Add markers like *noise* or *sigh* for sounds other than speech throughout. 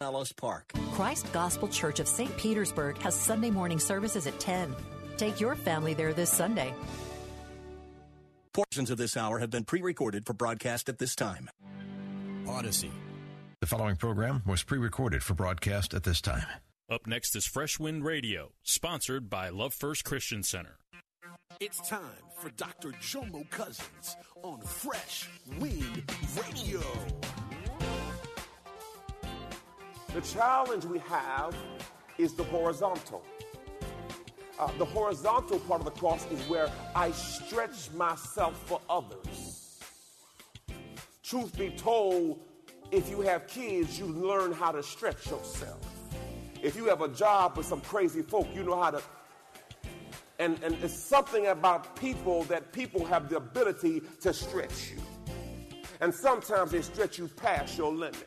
Mellows Park. Christ Gospel Church of St. Petersburg has Sunday morning services at 10. Take your family there this Sunday. Portions of this hour have been pre recorded for broadcast at this time. Odyssey. The following program was pre recorded for broadcast at this time. Up next is Fresh Wind Radio, sponsored by Love First Christian Center. It's time for Dr. Jomo Cousins on Fresh Wind Radio. The challenge we have is the horizontal. Uh, the horizontal part of the cross is where I stretch myself for others. Truth be told, if you have kids, you learn how to stretch yourself. If you have a job with some crazy folk, you know how to. And, and it's something about people that people have the ability to stretch you. And sometimes they stretch you past your limit.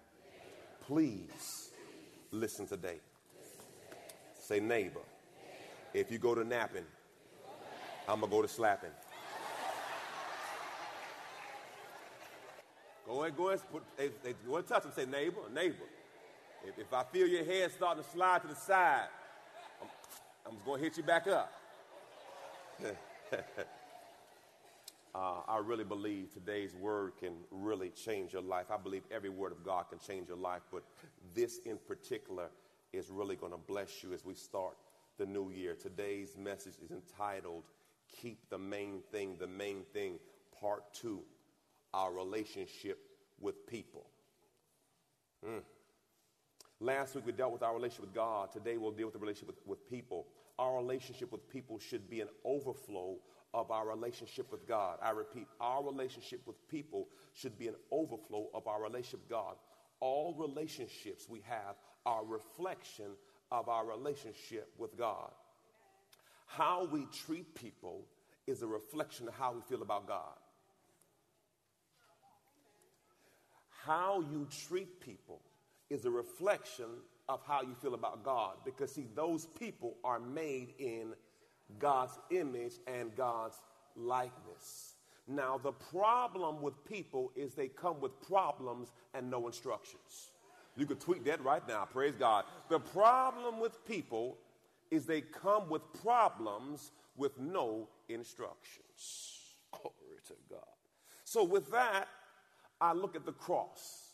Please listen today. Say, neighbor. If you go to napping, I'm going to go to slapping. Go ahead, go ahead, put, hey, hey, go ahead touch him. Say, neighbor, neighbor. If, if I feel your head starting to slide to the side, I'm, I'm going to hit you back up. *laughs* Uh, I really believe today's word can really change your life. I believe every word of God can change your life, but this in particular is really going to bless you as we start the new year. Today's message is entitled Keep the Main Thing, the Main Thing, Part Two Our Relationship with People. Mm. Last week we dealt with our relationship with God. Today we'll deal with the relationship with, with people. Our relationship with people should be an overflow of our relationship with God. I repeat, our relationship with people should be an overflow of our relationship with God. All relationships we have are reflection of our relationship with God. How we treat people is a reflection of how we feel about God. How you treat people is a reflection of how you feel about God. Because, see, those people are made in God's image and God's likeness. Now, the problem with people is they come with problems and no instructions. You could tweet that right now, praise God. The problem with people is they come with problems with no instructions. Glory to God. So, with that, I look at the cross.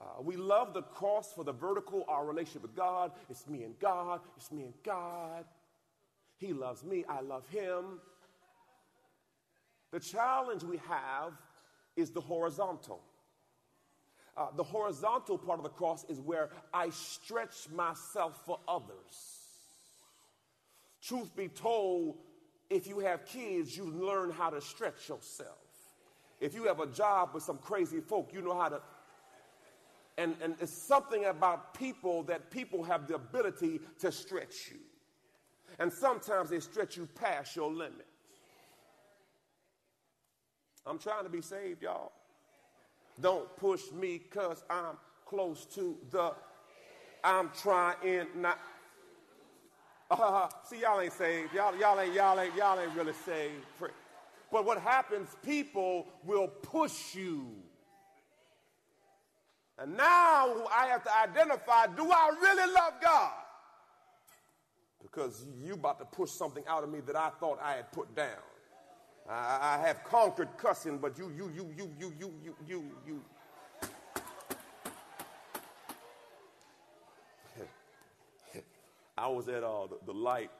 Uh, we love the cross for the vertical, our relationship with God. It's me and God. It's me and God. He loves me, I love him. The challenge we have is the horizontal. Uh, the horizontal part of the cross is where I stretch myself for others. Truth be told, if you have kids, you learn how to stretch yourself. If you have a job with some crazy folk, you know how to. And, and it's something about people that people have the ability to stretch you. And sometimes they stretch you past your limit. I'm trying to be saved, y'all. Don't push me because I'm close to the. I'm trying not. Uh, *laughs* see, y'all ain't saved. Y'all, y'all ain't, y'all ain't, y'all ain't really saved. But what happens, people will push you. And now I have to identify do I really love God? because you about to push something out of me that I thought I had put down. I, I have conquered cussing, but you, you, you, you, you, you, you, you, you. *laughs* I was at uh, the, the, light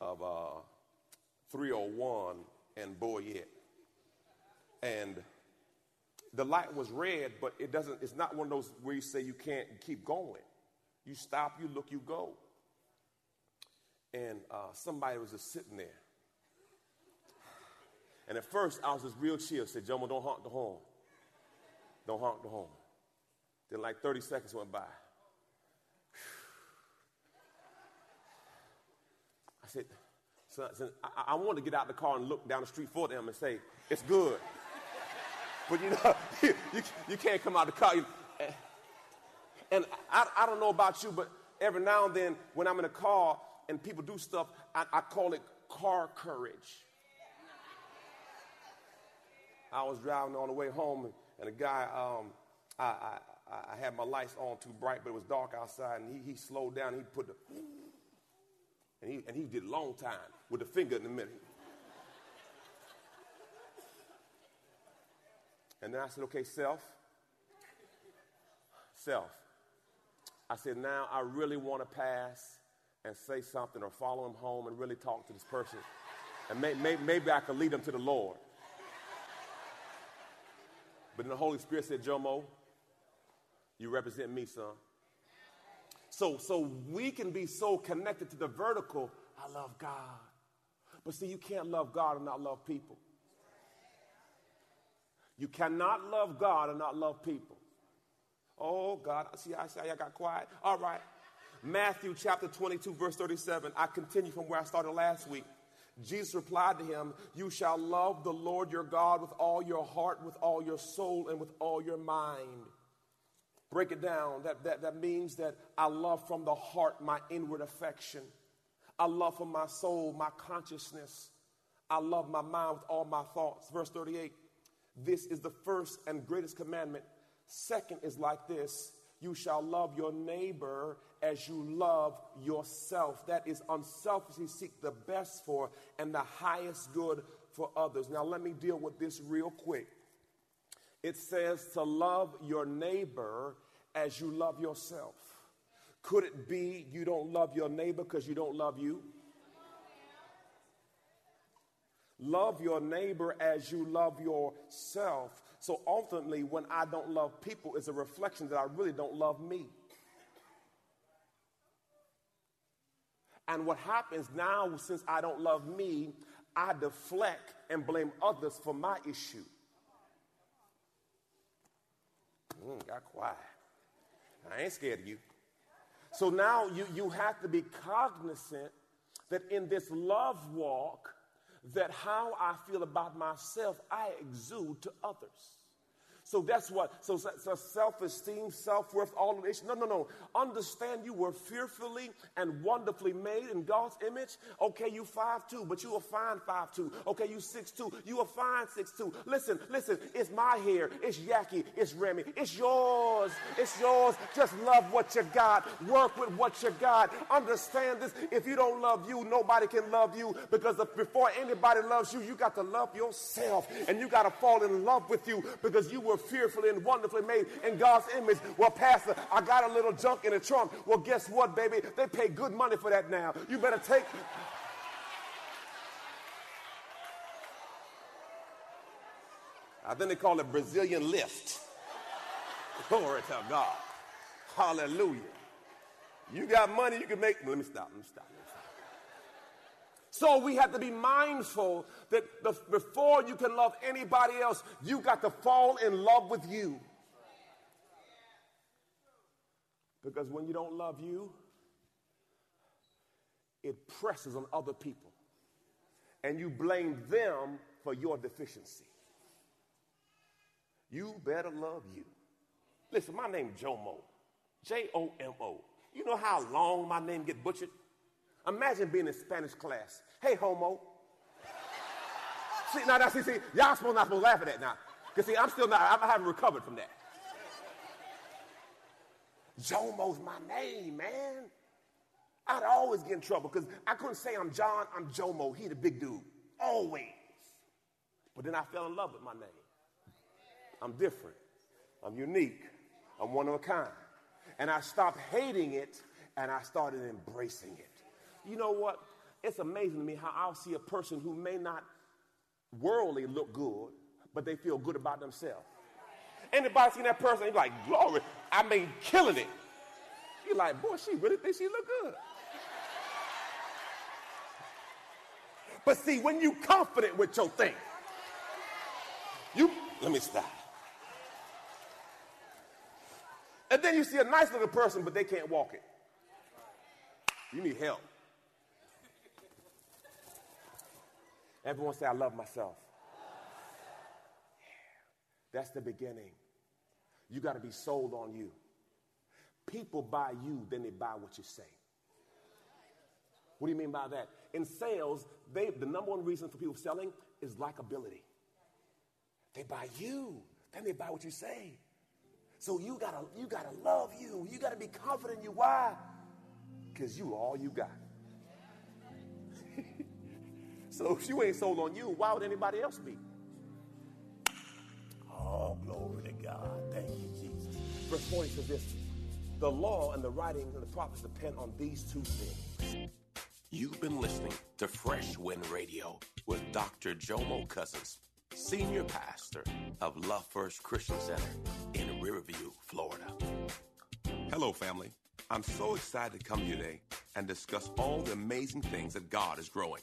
of uh, 301 and Boyette. And the light was red, but it doesn't, it's not one of those where you say you can't keep going. You stop, you look, you go. And uh, somebody was just sitting there. And at first, I was just real chill. Said, Jomo, don't honk the horn. Don't honk the horn. Then, like 30 seconds went by. I said, son, I, I wanted to get out the car and look down the street for them and say, it's good. but you know, *laughs* you, you, you, can't come out the car. And I, I don't know about you, but every now and then when I'm in a car and people do stuff, I, I call it car courage. I was driving on the way home, and a guy, um, I, I, I, had my lights on too bright, but it was dark outside, and he, he slowed down. He put the, and he, and he did a long time with the finger in the middle. And then I said, okay, self, self. I said, now I really want to pass and say something or follow him home and really talk to this person. And may, may, maybe I could lead him to the Lord. But then the Holy Spirit said, Jomo, you represent me, son. So, so we can be so connected to the vertical. I love God. But see, you can't love God and not love people. You cannot love God and not love people. Oh, God. See, I say I got quiet. All right. Matthew chapter 22, verse 37. I continue from where I started last week. Jesus replied to him, You shall love the Lord your God with all your heart, with all your soul, and with all your mind. Break it down. That, that, that means that I love from the heart my inward affection. I love from my soul my consciousness. I love my mind with all my thoughts. Verse 38 This is the first and greatest commandment. Second is like this you shall love your neighbor as you love yourself. That is unselfishly seek the best for and the highest good for others. Now, let me deal with this real quick. It says to love your neighbor as you love yourself. Could it be you don't love your neighbor because you don't love you? Love your neighbor as you love yourself. So ultimately, when I don't love people, it's a reflection that I really don't love me. And what happens now, since I don't love me, I deflect and blame others for my issue. Mm, got quiet. I ain't scared of you. So now you, you have to be cognizant that in this love walk, that how I feel about myself, I exude to others. So that's what, so, so self esteem, self worth, all of this. No, no, no. Understand you were fearfully and wonderfully made in God's image. Okay, you five two, but you a fine five two. Okay, you six two, you a fine six two. Listen, listen, it's my hair, it's Yaki, it's Remy, it's yours, it's yours. Just love what you got, work with what you got. Understand this. If you don't love you, nobody can love you because before anybody loves you, you got to love yourself and you got to fall in love with you because you were fearfully and wonderfully made in God's image. Well, Pastor, I got a little junk in the trunk. Well, guess what, baby? They pay good money for that now. You better take. I think they call it Brazilian lift. *laughs* Glory to God. Hallelujah. You got money, you can make. Let me stop. Let me stop. So we have to be mindful that the, before you can love anybody else, you got to fall in love with you. Because when you don't love you, it presses on other people. And you blame them for your deficiency. You better love you. Listen, my name is Jomo. J O M O. You know how long my name get butchered? Imagine being in Spanish class. Hey, homo. see, now, now, see, see, y'all supposed not supposed to laugh at that now. Because, see, I'm still not, I haven't recovered from that. Jomo's my name, man. I'd always get in trouble because I couldn't say I'm John, I'm Jomo. He the big dude. Always. But then I fell in love with my name. I'm different. I'm unique. I'm one of a kind. And I stopped hating it and I started embracing it. You know what? It's amazing to me how I'll see a person who may not worldly look good, but they feel good about themselves. Anybody seen that person? You're like, glory, I mean, killing it. You're like, boy, she really thinks she look good. But see, when you confident with your thing, you let me stop. And then you see a nice looking person, but they can't walk it. You need help. Everyone say, I love myself. That's the beginning. You got to be sold on you. People buy you, then they buy what you say. What do you mean by that? In sales, they, the number one reason for people selling is likability. They buy you, then they buy what you say. So you gotta, you gotta love you. You gotta be confident in you. Why? Because you all you got. So if you ain't sold on you, why would anybody else be? Oh, glory to God. Thank you, Jesus. Verse 40 says this The law and the writings and the prophets depend on these two things. You've been listening to Fresh Wind Radio with Dr. Jomo Cousins, Senior Pastor of Love First Christian Center in Riverview, Florida. Hello, family. I'm so excited to come here today and discuss all the amazing things that God is growing.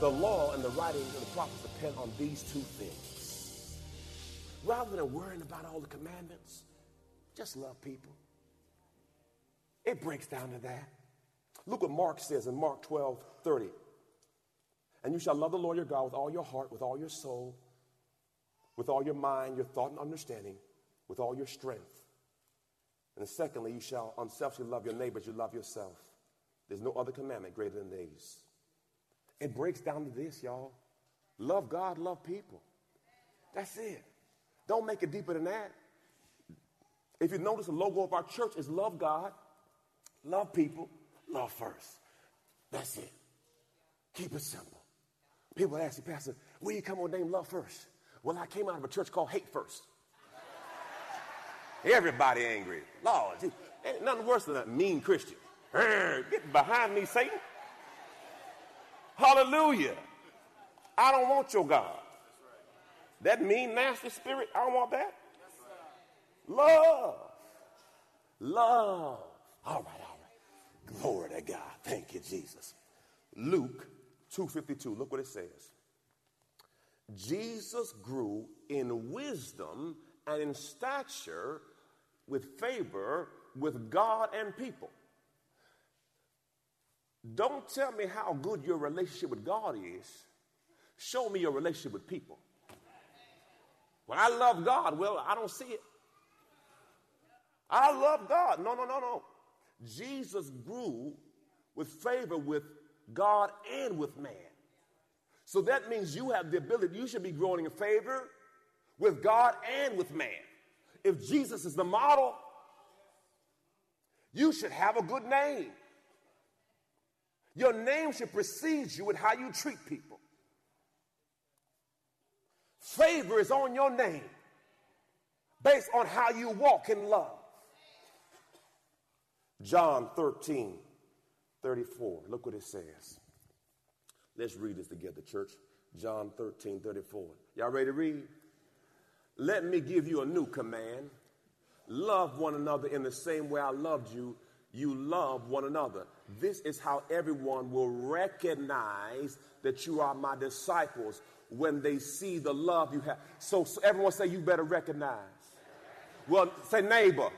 The law and the writings and the prophets depend on these two things. Rather than worrying about all the commandments, just love people. It breaks down to that. Look what Mark says in Mark 12 30. And you shall love the Lord your God with all your heart, with all your soul, with all your mind, your thought and understanding, with all your strength. And secondly, you shall unselfishly love your neighbors, you love yourself. There's no other commandment greater than these. It breaks down to this, y'all. Love God, love people. That's it. Don't make it deeper than that. If you notice, the logo of our church is love God, love people, love first. That's it. Keep it simple. People ask me, Pastor, where you come the name love first? Well, I came out of a church called hate first. Everybody angry. Lord, ain't nothing worse than a mean Christian. Get behind me, Satan. Hallelujah. I don't want your God. That mean, nasty spirit, I don't want that. Love. Love. All right, all right. Glory to God. Thank you, Jesus. Luke 2.52, look what it says. Jesus grew in wisdom and in stature with favor with God and people. Don't tell me how good your relationship with God is. Show me your relationship with people. When I love God, well, I don't see it. I love God. No, no, no, no. Jesus grew with favor with God and with man. So that means you have the ability, you should be growing in favor with God and with man. If Jesus is the model, you should have a good name. Your name should precede you with how you treat people. Favor is on your name based on how you walk in love. John 13, 34. Look what it says. Let's read this together, church. John 13, 34. Y'all ready to read? Let me give you a new command. Love one another in the same way I loved you. You love one another. This is how everyone will recognize that you are my disciples when they see the love you have. So, so everyone say, You better recognize. Well, say, neighbor,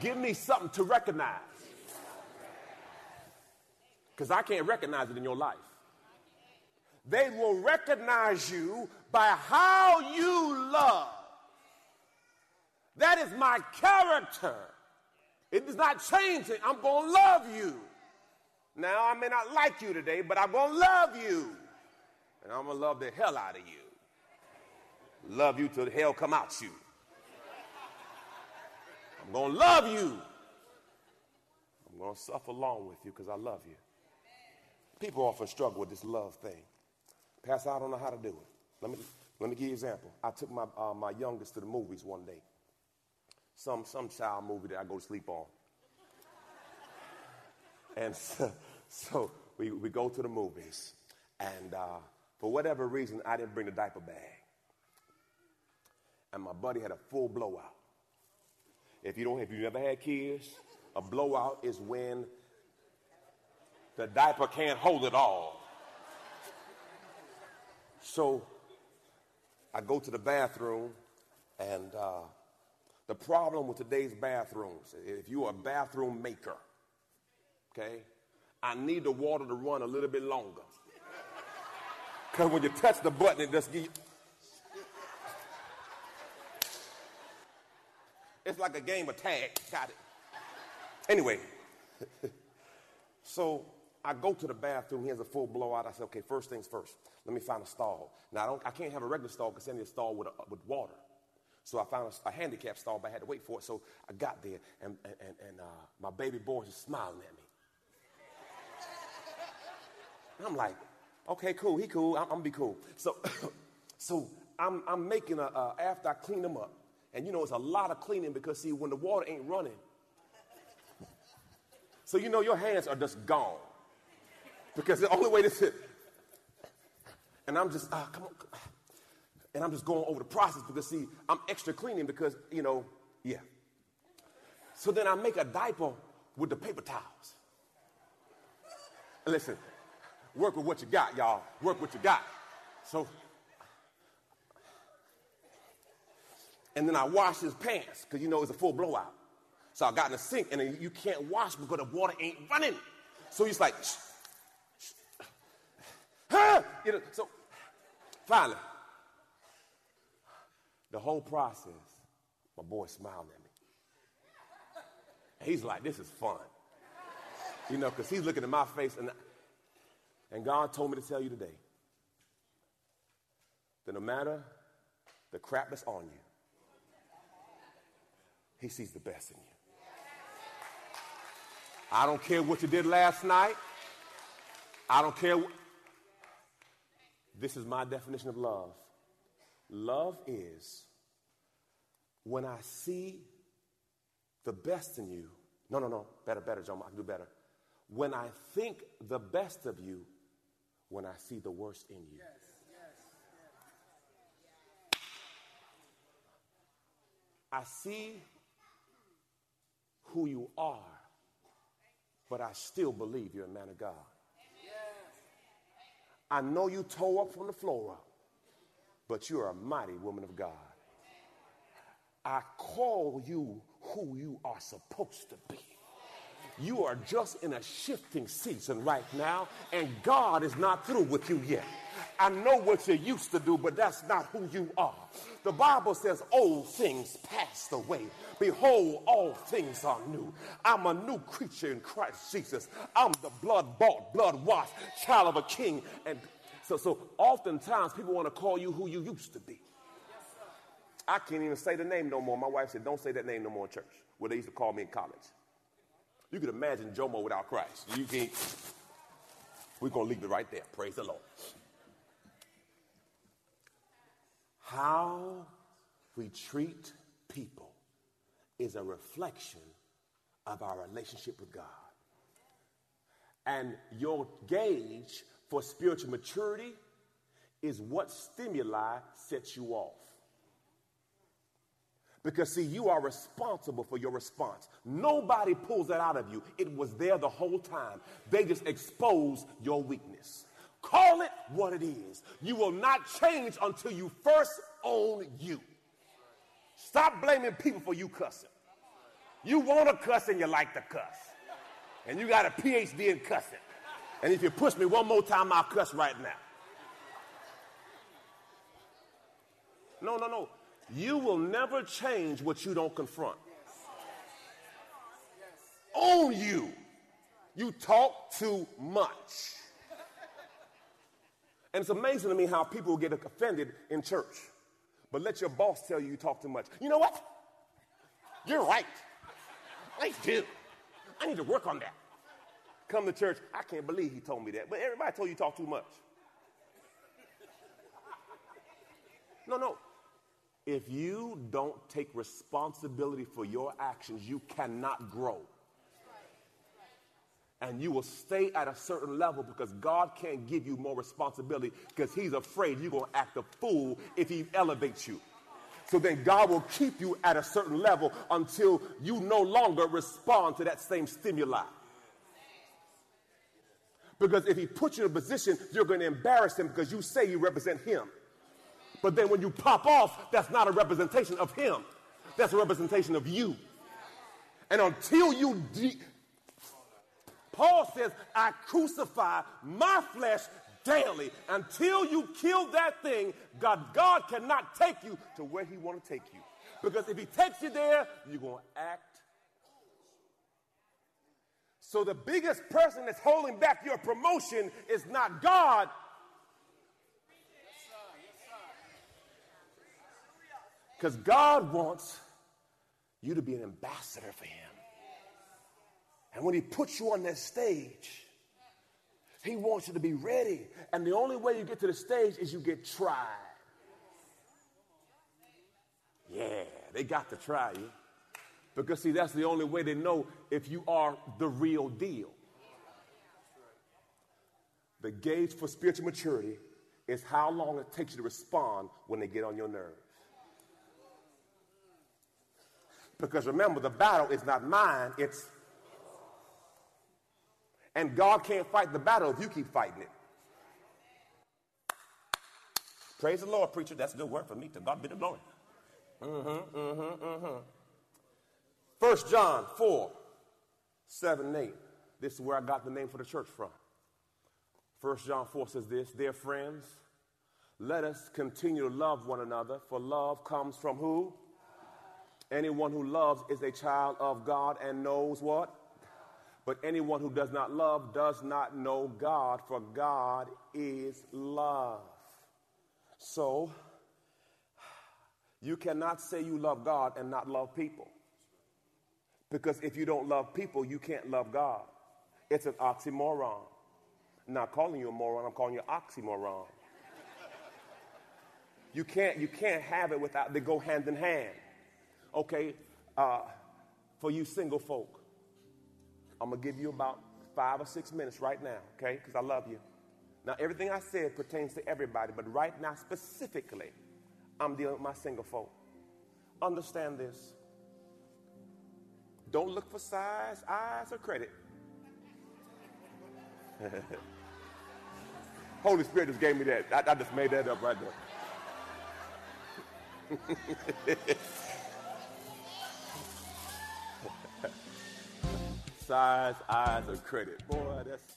give me something to recognize. Because I can't recognize it in your life. They will recognize you by how you love. That is my character. It is not changing. I'm going to love you. Now, I may not like you today, but I'm going to love you. And I'm going to love the hell out of you. Love you till the hell come out you. I'm going to love you. I'm going to suffer along with you because I love you. People often struggle with this love thing. Pastor, I don't know how to do it. Let me, let me give you an example. I took my, uh, my youngest to the movies one day. Some, some child movie that I go to sleep on. and *laughs* so, so we, we go to the movies. And uh, for whatever reason, I didn't bring the diaper bag. And my buddy had a full blowout. If you don't, if you never had kids, a blowout is when the diaper can't hold it all. So I go to the bathroom, and uh, the problem with today's bathrooms, if you're a bathroom maker, okay, I need the water to run a little bit longer. Because when you touch the button, it just gives It's like a game of tag. Got it. Anyway, *laughs* so I go to the bathroom. He has a full blowout. I said, okay, first things first. Let me find a stall. Now, I, don't, I can't have a regular stall because I need a stall with, a, with water. So I found a, a handicap stall, but I had to wait for it. So I got there, and, and, and uh, my baby boy is smiling at me. *laughs* I'm like, okay, cool, he cool, I'm, I'm gonna be cool. So, *coughs* so I'm, I'm making a, after I clean him up, and you know, it's a lot of cleaning because, see, when the water ain't running, *laughs* so you know your hands are just gone. Because the only way to sit, *laughs* and I'm just, ah, come on. And I'm just going over the process because, see, I'm extra cleaning because, you know, yeah. So then I make a diaper with the paper towels. Listen, work with what you got, y'all. Work with what you got. So And then I washed his pants because you know it's a full blowout. So I got in the sink and you can't wash because the water ain't running. So he's like, shh, shh, you know, so finally, the whole process, my boy smiled at me. he's like, this is fun. You know, because he's looking at my face and, and God told me to tell you today that no matter the crap that's on you, he sees the best in you. I don't care what you did last night. I don't care. Wh- this is my definition of love. Love is when I see the best in you. No, no, no. Better, better, John. I can do better. When I think the best of you, when I see the worst in you. Yes, yes, I see who you are, but I still believe you're a man of God. I know you tore up from the floor up, but you're a mighty woman of God. I call you who you are supposed to be. you are just in a shifting season right now, and God is not through with you yet. I know what you used to do, but that's not who you are. The Bible says, Old things passed away. Behold, all things are new. I'm a new creature in Christ Jesus. I'm the blood bought, blood washed child of a king. And so, so oftentimes people want to call you who you used to be. I can't even say the name no more. My wife said, Don't say that name no more in church, where they used to call me in college. You can imagine Jomo without Christ. You can't. We're going to leave it right there. Praise the Lord. How we treat people is a reflection of our relationship with God. And your gauge for spiritual maturity is what stimuli sets you off. Because, see, you are responsible for your response. Nobody pulls that out of you. It was there the whole time. They just expose your weakness. Call it what it is. You will not change until you first own you. Stop blaming people for you cussing. You want to cuss and you like to cuss. And you got a PhD in cussing. And if you push me one more time, I'll cuss right now. No, no, no. You will never change what you don't confront. Own you. You talk too much. And it's amazing to me how people get offended in church. But let your boss tell you you talk too much. You know what? You're right. I do. I need to work on that. Come to church, I can't believe he told me that. But everybody told you talk too much. No, no. If you don't take responsibility for your actions, you cannot grow. And you will stay at a certain level because God can't give you more responsibility because He's afraid you're going to act a fool if He elevates you. So then God will keep you at a certain level until you no longer respond to that same stimuli. Because if He puts you in a position, you're going to embarrass Him because you say you represent Him. But then when you pop off, that's not a representation of him. That's a representation of you. And until you, de- Paul says, I crucify my flesh daily. Until you kill that thing, God, God cannot take you to where he want to take you. Because if he takes you there, you're going to act. So the biggest person that's holding back your promotion is not God, Because God wants you to be an ambassador for Him. And when He puts you on that stage, He wants you to be ready. And the only way you get to the stage is you get tried. Yeah, they got to try you. Because, see, that's the only way they know if you are the real deal. The gauge for spiritual maturity is how long it takes you to respond when they get on your nerves. Because remember, the battle is not mine, it's. And God can't fight the battle if you keep fighting it. Praise the Lord, preacher. That's a good word for me. To God be the glory. Mm-hmm, mm-hmm, mm-hmm. First John 4, 7 and 8. This is where I got the name for the church from. First John 4 says this, Dear friends, let us continue to love one another, for love comes from who? Anyone who loves is a child of God and knows what? But anyone who does not love does not know God, for God is love. So, you cannot say you love God and not love people. Because if you don't love people, you can't love God. It's an oxymoron. I'm not calling you a moron, I'm calling you oxymoron. You can't, you can't have it without, they go hand in hand. Okay, uh, for you single folk, I'm gonna give you about five or six minutes right now, okay? Because I love you. Now, everything I said pertains to everybody, but right now, specifically, I'm dealing with my single folk. Understand this. Don't look for size, eyes, or credit. *laughs* Holy Spirit just gave me that. I, I just made that up right there. *laughs* size eyes or credit. Boy, that's.